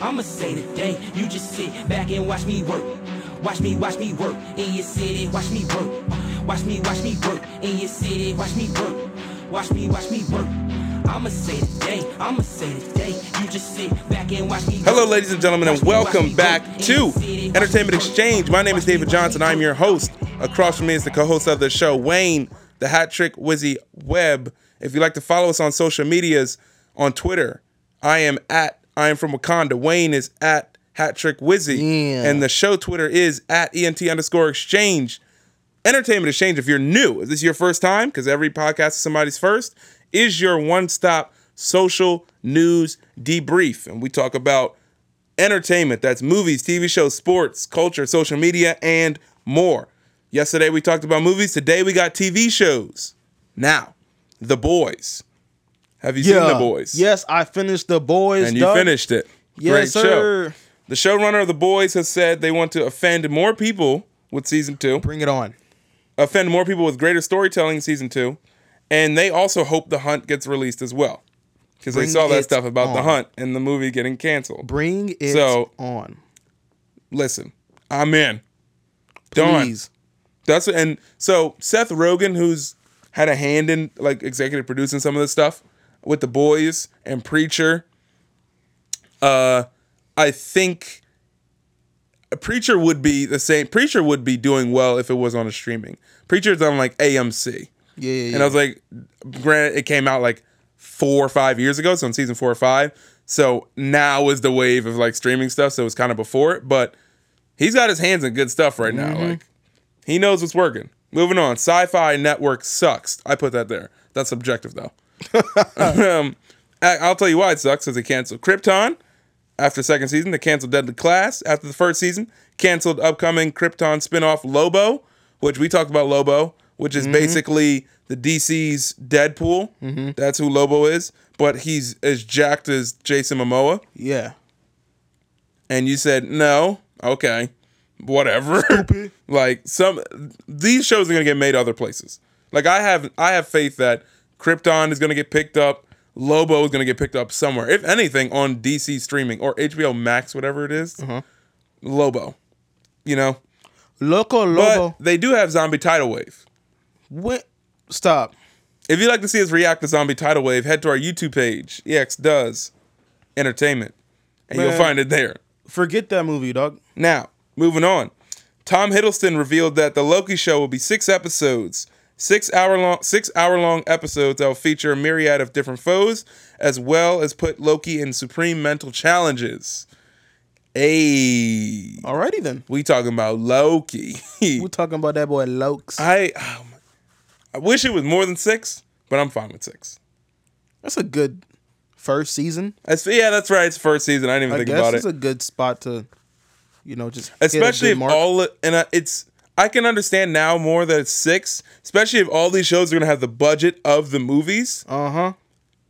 I'ma say today, you just sit back and watch me work. Watch me, watch me work in your city, watch me work. Watch me, watch me work in your city, watch me work. Watch me, watch me work. I'ma say today, I'ma say today, you just sit back and watch me. Hello, ladies and gentlemen, and welcome back to Entertainment Exchange. My name is David Johnson. I'm your host. Across from me is the co-host of the show, Wayne, the Hat Trick Wizzy Webb. If you'd like to follow us on social medias, on Twitter, I am at I am from Wakanda. Wayne is at Hat Trick Wizzy, Yeah. and the show Twitter is at ENT underscore Exchange. Entertainment Exchange, if you're new, is this your first time? Because every podcast is somebody's first, is your one stop social news debrief. And we talk about entertainment that's movies, TV shows, sports, culture, social media, and more. Yesterday we talked about movies. Today we got TV shows. Now, The Boys. Have you seen The Boys? Yes, I finished the boys. And you dog. finished it. Yes, Great sir. show. The showrunner of The Boys has said they want to offend more people with season two. Bring it on. offend more people with greater storytelling in season two, and they also hope The Hunt gets released as well because they saw that stuff about The. Hunt and the movie getting canceled. Bring it So- on. Listen, I'm in. Done. Please. That's and so Seth Rogen, who's had a hand in like executive producing some of this stuff with the boys and Preacher. Uh, I think a Preacher would be the same. Preacher would be doing well if it was on a streaming. Preacher's on like AMC. Yeah, yeah, And I was like, granted, it came out like four or five years ago, so in season four or five. So now is the wave of like streaming stuff. So it was kind of before it, but he's got his hands in good stuff right now. Like he knows what's working. Moving on, Sci-Fi Network sucks. I put that there. That's subjective though. Um, I'll tell you why it sucks because they canceled Krypton after the second season. They canceled Deadly Class after the first season. Canceled upcoming Krypton spinoff Lobo, which we talked about Lobo, which is basically the DC's Deadpool. That's who Lobo is, but he's as jacked as Jason Momoa. Yeah. And you said no, okay, whatever. like some these shows are gonna get made other places. Like I have I have faith that Krypton is gonna get picked up. Lobo is gonna get picked up somewhere. If anything, on DC streaming or HBO Max, whatever it is. Uh-huh. Lobo. You know? Loco But Lobo. they do have Zombie Tidal Wave. When, stop. If you'd like to see us react to Zombie Tidal Wave, head to our YouTube page, EX Does Entertainment, and you'll find it there. Forget that movie, dog. Now, moving on. Tom Hiddleston revealed that the Loki show will be six episodes, six hour long, six hour long episodes that will feature a myriad of different foes, as well as put Loki in supreme mental challenges. Hey, Alrighty then. we talking about Loki. We're talking about that boy Lokes. I, oh my- I wish it was more than six, but I'm fine with six. That's a good first season. That's, yeah, that's right. It's first season. I didn't even I think guess about it's it. It's a good spot to, you know, just especially if mark. all and uh, it's I can understand now more that it's six, especially if all these shows are gonna have the budget of the movies. Uh huh.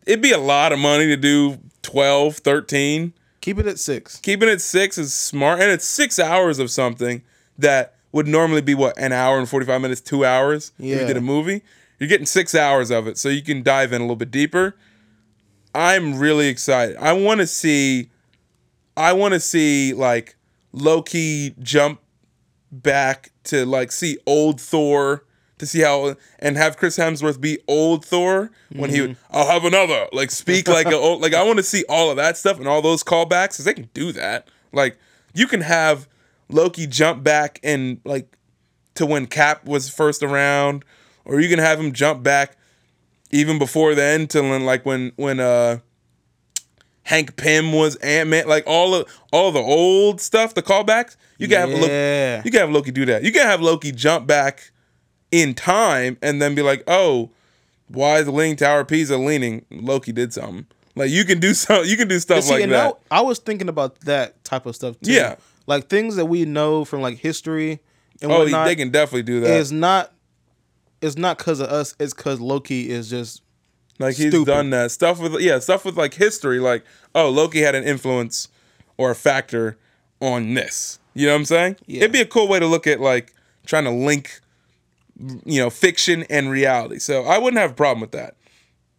It'd be a lot of money to do 12, 13. Keep it at six. Keeping it six is smart, and it's six hours of something that would normally be what an hour and forty five minutes, two hours. If you Yeah. did a movie, you're getting six hours of it, so you can dive in a little bit deeper. I'm really excited. I want to see. I want to see like Loki jump back to like see old Thor to see how and have Chris Hemsworth be old Thor when he would I'll have another. Like speak like a old like I want to see all of that stuff and all those callbacks because they can do that. Like you can have Loki jump back and like to when Cap was first around or you can have him jump back even before then to when like when when uh Hank Pym was Ant Man, like all of all the old stuff, the callbacks. You can have Loki, Yeah. you can have Loki do that. You can have Loki jump back in time and then be like, oh, why is the Leaning Tower of Pisa leaning? Loki did something. Like you can do some, you can do stuff See, like that. now I was thinking about that type of stuff too. Yeah. Like things that we know from like history and oh, whatnot they can definitely do that. It's not it's not cause of us, it's cause Loki is just Like he's Stupid. done that stuff with yeah stuff with like history. Like oh Loki had an influence or a factor on this. You know what I'm saying? Yeah. It'd be a cool way to look at like trying to link you know fiction and reality. So I wouldn't have a problem with that.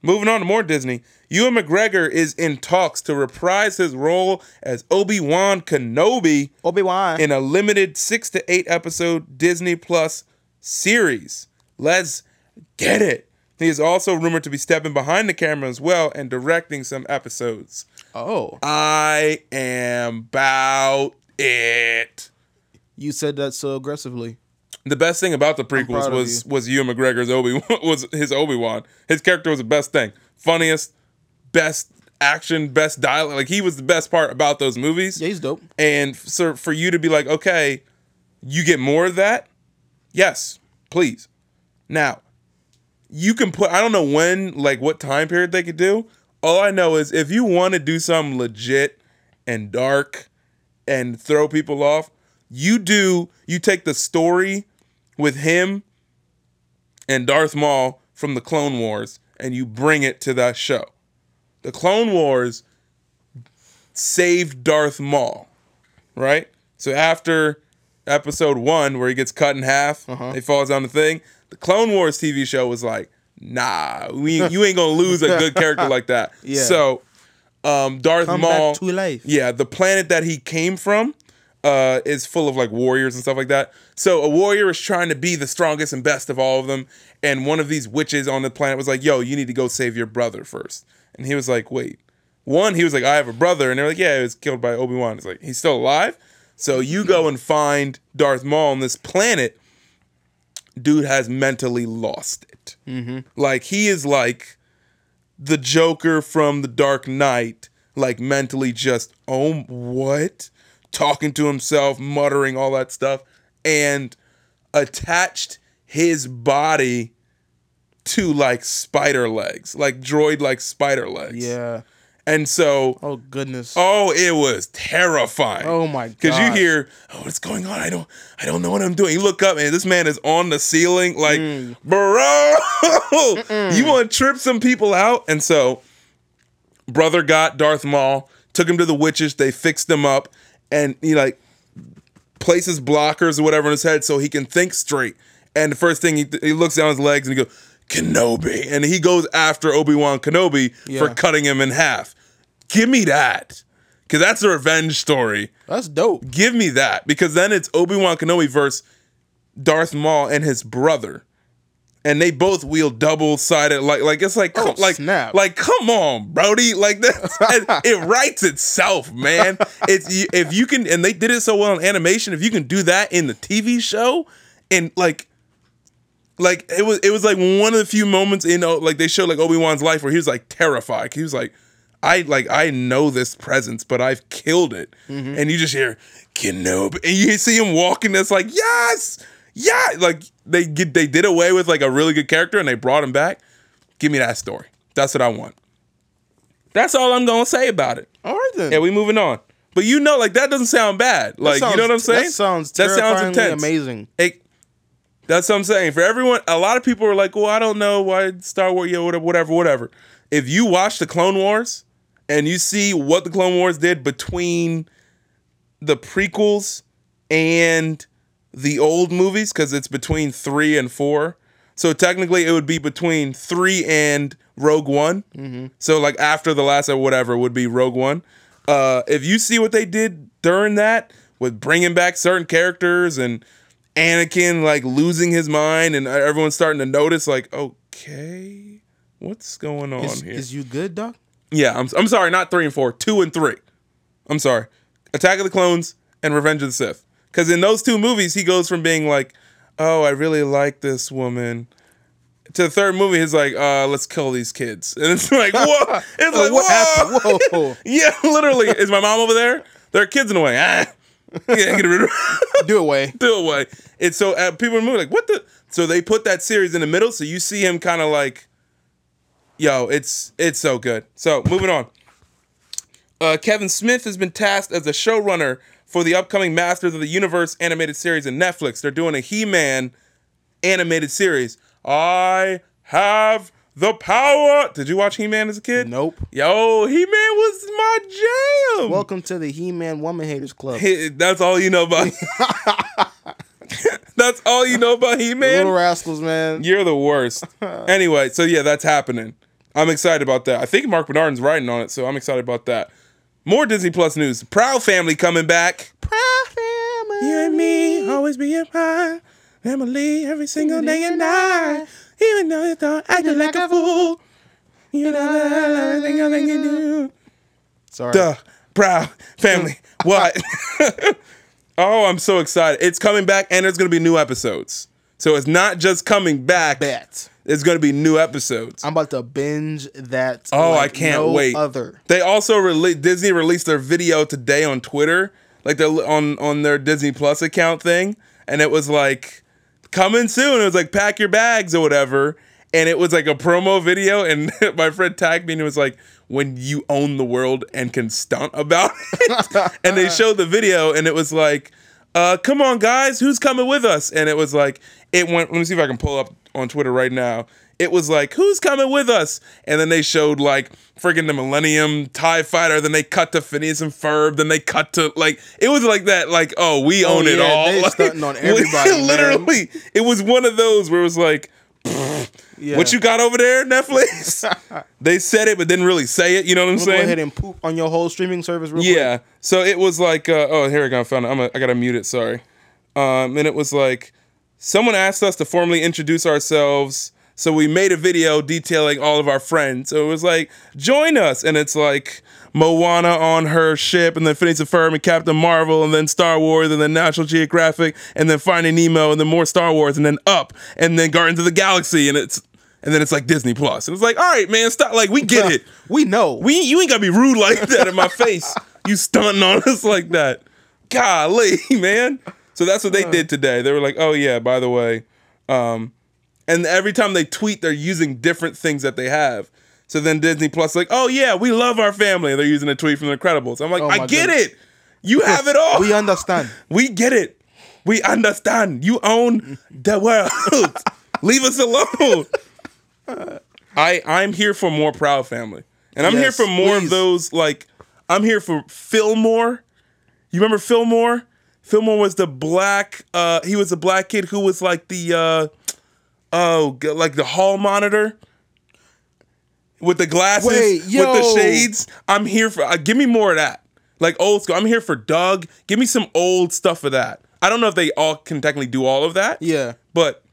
Moving on to more Disney. Ewan McGregor is in talks to reprise his role as Obi Wan Kenobi Obi Wan. in a limited six to eight episode Disney Plus series. Let's get it. He is also rumored to be stepping behind the camera as well and directing some episodes. Oh, I am about it. you said that so aggressively. The best thing about the prequels was was Ewan McGregor's Obi was his Obi Wan. His character was the best thing, funniest, best action, best dialogue. Like he was the best part about those movies. Yeah, he's dope. And so for you to be like, okay, you get more of that, yes, please. Now, you can put. I don't know when, like, what time period they could do. All I know is if you want to do something legit and dark and throw people off, you do. You take the story with him and Darth Maul from the Clone Wars and you bring it to that show. The Clone Wars saved Darth Maul, right? So after episode one, where he gets cut in half, he falls down the thing. The Clone Wars TV show was like, nah, we you ain't gonna lose a good character like that. Yeah. So, um, Darth Come Maul, back to life. yeah, the planet that he came from uh, is full of like warriors and stuff like that. So a warrior is trying to be the strongest and best of all of them, and one of these witches on the planet was like, "Yo, you need to go save your brother first. And he was like, "Wait." One, he was like, "I have a brother," and they're like, "Yeah, he was killed by Obi Wan." It's like he's still alive. So you go and find Darth Maul on this planet. Dude has mentally lost it. Mm-hmm. Like he is like the Joker from the Dark Knight, like mentally just, oh, what? Talking to himself, muttering all that stuff, and attached his body to like spider legs, like droid like spider legs. Yeah. And so, Oh goodness. oh, it was terrifying. Oh, my god, Because you hear, oh, what's going on? I don't, I don't know what I'm doing. You look up and this man is on the ceiling, like, Mm. bro, you want to trip some people out? And so, brother got Darth Maul, took him to the witches. They fixed him up, and he like places blockers or whatever in his head so he can think straight. And the first thing he, he looks down his legs and he goes, Kenobi. And he goes after Obi Wan Kenobi for cutting him in half. Give me that. Because that's a revenge story. That's dope. Give me that. Because then it's Obi Wan Kenobi versus Darth Maul and his brother. And they both wield double sided like like it's like Oh, come, like snap. like come on Brody like that it, it writes itself man it's if you can and they did it so well in animation if you can do that in the TV show and like like it was it was like one of the few moments in uh, like they showed like Obi-Wan's life where he was like terrified he was like I like I know this presence but I've killed it. Mm-hmm. And you just hear Kenobi and you see him walking that's like yes! Yeah! Like they get they did away with like a really good character and they brought him back. Give me that story. That's what I want. That's all I'm gonna say about it. All right then. yeah we moving on. But you know like that doesn't sound bad. Like you know what I'm saying? That sounds that sounds intense. amazing. it, that's what I'm saying. For everyone, a lot of people are like, "Well, I don't know why Star Wars, yeah, whatever, whatever, whatever." If you watch the Clone Wars and you see what the Clone Wars did between the prequels and the old movies, because it's between three and four, so technically it would be between three and Rogue One. So like after the last or whatever would be Rogue One. Uh, if you see what they did during that with bringing back certain characters and Anakin like losing his mind and everyone's starting to notice like okay what's going on Is, here is you good, Doc? Yeah I'm, I'm sorry not three and four two and three i'm sorry attack of the clones and revenge of the sith because in those two movies he goes from being like oh i really like this woman to the third movie he's like uh let's kill these kids and it's like whoa it's like what whoa happened? Whoa. yeah literally is my mom over there there are kids in the way ah yeah get rid of Do away. do away. And so uh, people are moving like, what the? So they put that series in the middle, so you see him kind of like, yo, it's it's so good. So moving on. Uh, Kevin Smith has been tasked as the showrunner for the upcoming Masters of the Universe animated series in Netflix. They're doing a He-Man animated series. I have the power. Did you watch He-Man as a kid? Nope. Yo, He-Man was my jam. Welcome to the He-Man Woman Haters Club. Hey, That's all you know about. that's all you know about He Man. Little rascals, man. You're the worst. anyway, so yeah, that's happening. I'm excited about that. I think Marc Bernardin's writing on it, so I'm excited about that. More Disney Plus news. Proud Family coming back. Proud family. You and me always be being fine. Emily every single day and night. Even though you don't acting like a fool. You know that everything think you do. Sorry. Duh. Proud family. what? oh, I'm so excited. It's coming back and there's gonna be new episodes. So it's not just coming back. Bet. It's gonna be new episodes. I'm about to binge that. Oh, like I can't no wait. Other. They also rele- Disney released their video today on Twitter, like they're on on their Disney Plus account thing, and it was like coming soon. It was like pack your bags or whatever, and it was like a promo video. And my friend tagged me and it was like when you own the world and can stunt about it. and they showed the video, and it was like, uh, "Come on, guys, who's coming with us?" And it was like it went. Let me see if I can pull up on Twitter right now. It was like, "Who's coming with us?" And then they showed like freaking the Millennium Tie Fighter. Then they cut to Phineas and Ferb. Then they cut to like it was like that. Like, oh, we own it yeah, all. they Like, stunting on everybody, man. literally, it was one of those where it was like. Yeah. What you got over there, Netflix? they said it, but didn't really say it. You know what I'm saying? go ahead and poop on your whole streaming service real quick. Yeah. So it was like, uh, oh, here we go. I found it. I'm a, I gotta mute it. Sorry. Um, and it was like, someone asked us to formally introduce ourselves, so we made a video detailing all of our friends. So it was like, join us, and it's like Moana on her ship, and then Phineas and Ferb, and Captain Marvel, and then Star Wars, and then National Geographic, and then Finding Nemo, and then more Star Wars, and then Up, and then Guardians of the Galaxy, and it's. And then it's like Disney Plus. And it's like, all right, man, stop. Like, we get it. We know. We you ain't gotta be rude like that in my face. You stunting on us like that. Golly, man. So that's what they did today. They were like, oh yeah, by the way. Um, and every time they tweet, they're using different things that they have. So then Disney Plus like, oh yeah, we love our family. They're using a tweet from the Incredibles. I'm like, Oh, I my get goodness. it. You have it all. we understand. We get it. We understand. You own the world. Leave us alone. I I'm here for more Proud Family, and I'm here Yes, for more of those. Like I'm here for Fillmore. You remember Fillmore? Fillmore was the black. Uh, he was a black kid who was like the uh, oh, like the hall monitor with the glasses, Wait, with the shades. I'm here for. Uh, give me more of that. Like old school. I'm here for Doug. Give me some old stuff of that. I don't know if they all can technically do all of that. Yeah. But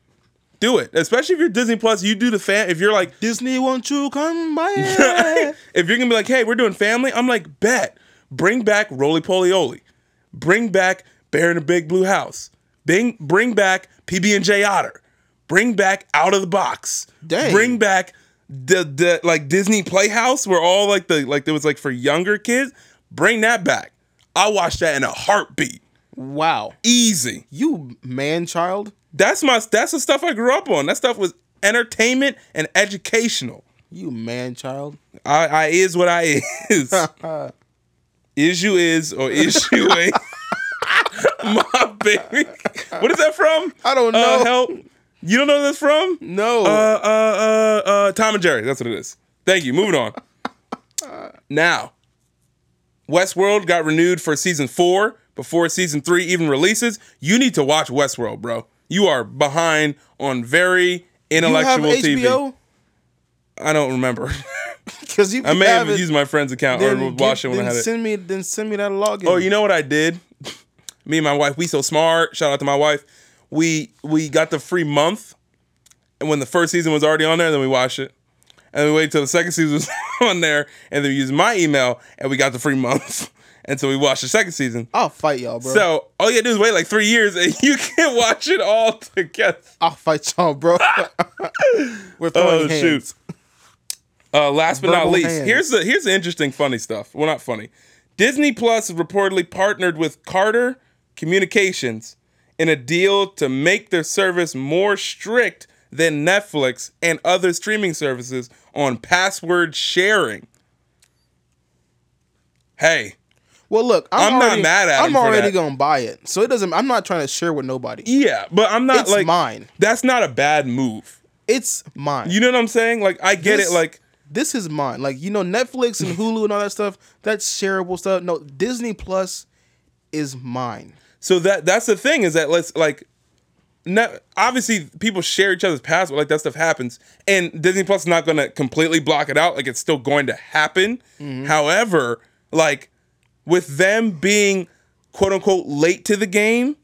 do it. Especially if you're Disney Plus, you do the fan. If you're like, Disney, won't you come by? if you're gonna be like, hey, we're doing family, I'm like, bet. Bring back Rolie Polie Olie. Bring back Bear in the Big Blue House. Bring bring back PB and J Otter. Bring back Out of the Box. Dang. Bring back the the like Disney Playhouse where all like the like there was like for younger kids. Bring that back. I watched that in a heartbeat. wow. Easy. You man child. That's my that's the stuff I grew up on. That stuff was entertainment and educational. You man child. I, I is what I is. is you is or is you ain't. my baby. What is that from? I don't Uh, know. help. You don't know that's from? No. Uh, uh, uh, uh, Tom and Jerry. That's what it is. Thank you. Moving on. now, Westworld got renewed for season four before season three even releases. You need to watch Westworld, bro. You are behind on very you have intellectual TV. I don't remember. Because you I may have have used my friend's account or watched it when I had it. Send me, then send me that login. Oh, you know what I did? Me and my wife, we so smart. Shout out to my wife. We we got the free month, and when the first season was already on there, then we watched it, and we waited till the second season was on there, and then we used my email, and we got the free month, and so we watched the second season. I'll fight y'all, bro. So all you gotta do is wait like three years, and you can watch it all together. I'll fight y'all, bro. We're throwing Oh hands. shoot. Uh, last but not least, hands. here's the here's the interesting funny stuff. Well, not funny. Disney Plus reportedly partnered with Carter Communications in a deal to make their service more strict than Netflix and other streaming services on password sharing. Hey, Well, look, I'm, I'm not mad at I'm already that. gonna buy it, so it doesn't. I'm not trying to share with nobody. yeah, but I'm not It's like mine. That's not a bad move. It's mine. You know what I'm saying? Like I get This- it. Like this is mine. Like you know, Netflix and Hulu and all that stuff. That's shareable stuff. No, Disney Plus is mine. So that that's the thing is that let's like ne- obviously people share each other's password, like that stuff happens, and Disney Plus is not going to completely block it out. Like it's still going to happen. Mm-hmm. However, like with them being quote unquote late to the game,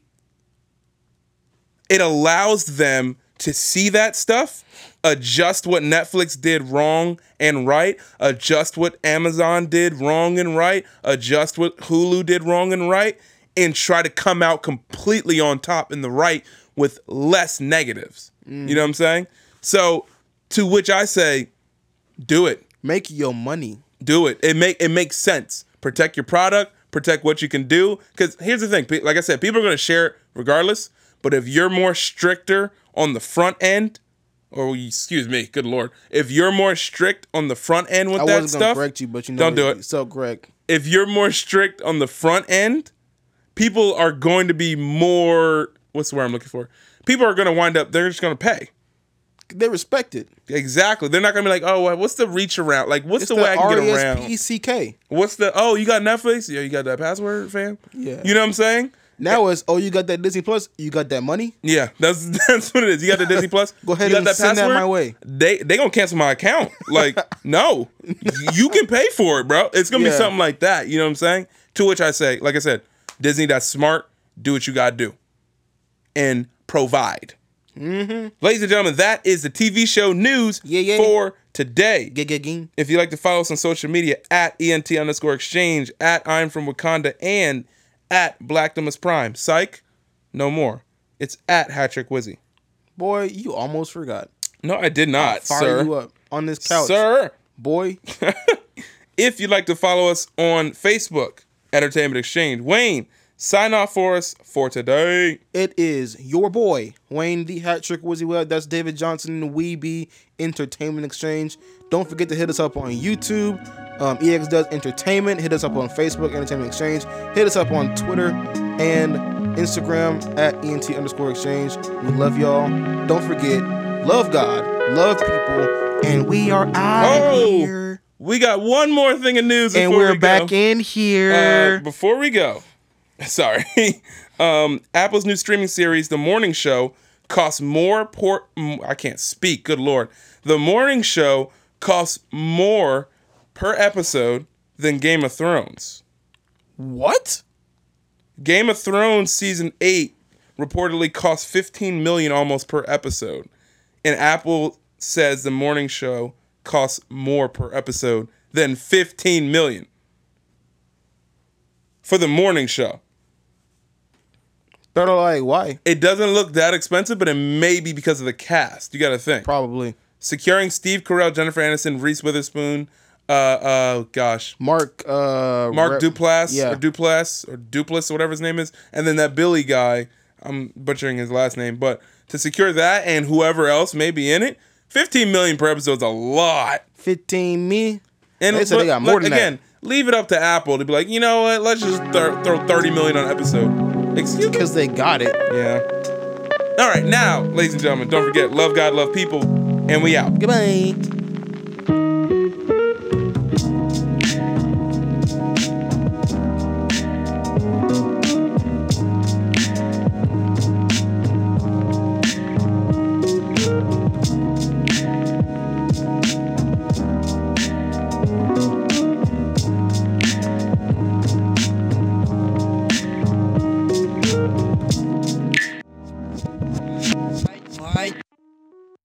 it allows them to see that stuff, adjust what Netflix did wrong and right, adjust what Amazon did wrong and right, adjust what Hulu did wrong and right, and try to come out completely on top in the right with less negatives. You know what I'm saying? So, to which I say, do it Make your money. do it. It make it makes sense. Protect your product, protect what you can do. Because here's the thing, like I said, people are going to share it regardless. But if you're more stricter on the front end, or excuse me, good lord, if you're more strict on the front end with I that stuff, correct you, but you know, don't do it. So correct. if you're more strict on the front end, people are going to be more. What's the word I'm looking for? People are going to wind up. They're just going to pay. They respect it. Exactly. They're not going to be like, oh, well, what's the reach around? Like, what's It's the way I can get around? R-E-S-P-E-C-K. What's the oh you got Netflix? Yeah, you got that password, fam? Yeah. You know what I'm saying? Now it's oh you got that Disney Plus, you got that money. Yeah, that's that's what it is. You got the Disney Plus. Go ahead you got and send that my way. They they gonna cancel my account. Like no, you can pay for it, bro. It's gonna be something like that. You know what I'm saying? To which I say, like I said, Disney, that's smart. Do what you gotta do, and provide. Mm-hmm. Ladies and gentlemen, that is the TV show news Yeah, yeah. for today. Gig gig ging. If you'd like to follow us on social media at ENT underscore exchange, at I'm from Wakanda, and at Black Dumbest Prime. Psych, no more. It's at Hattrick Wizzy. Boy, you almost forgot. No, I did not, Fire sir. you up on this couch, Sir, boy. if you'd like to follow us on Facebook, Entertainment Exchange, Wayne, sign off for us for today. It is your boy Wayne the Hat Trick Wizzy Webb. That's David Johnson and Weeby Entertainment Exchange. Don't forget to hit us up on YouTube. Um, EX does entertainment. Hit us up on Facebook, Entertainment Exchange. Hit us up on Twitter and Instagram at ENT underscore exchange. We love y'all. Don't forget, love God, love people, and we are out Oh, here. We got one more thing of news. And we're we back in Uh, here. before we go, sorry. um, Apple's new streaming series, The Morning Show, costs more. Por- I can't speak. Good lord. The Morning Show costs more per episode than Game of Thrones. what? Game of Thrones season eight reportedly cost 15 million almost per episode, and Apple says the Morning Show costs more per episode than 15 million for the Morning Show. They're like, why? It doesn't look that expensive, but it may be because of the cast. You got to think. Probably. Securing Steve Carell, Jennifer Aniston, Reese Witherspoon, uh, uh, gosh, Mark. Uh, Mark Rep- Duplass yeah. or Duplass or Duplass or whatever his name is, and then that Billy guy. I'm butchering his last name, but to secure that and whoever else may be in it, 15 million per episode is a lot. 15 me. And They said they got more than that. again, leave it up to Apple to be like, you know what? Let's just throw throw 30 million on an episode. Excuse. Because they got it. Yeah. All right, now, ladies and gentlemen, don't forget, love God, love people, and we out. Goodbye.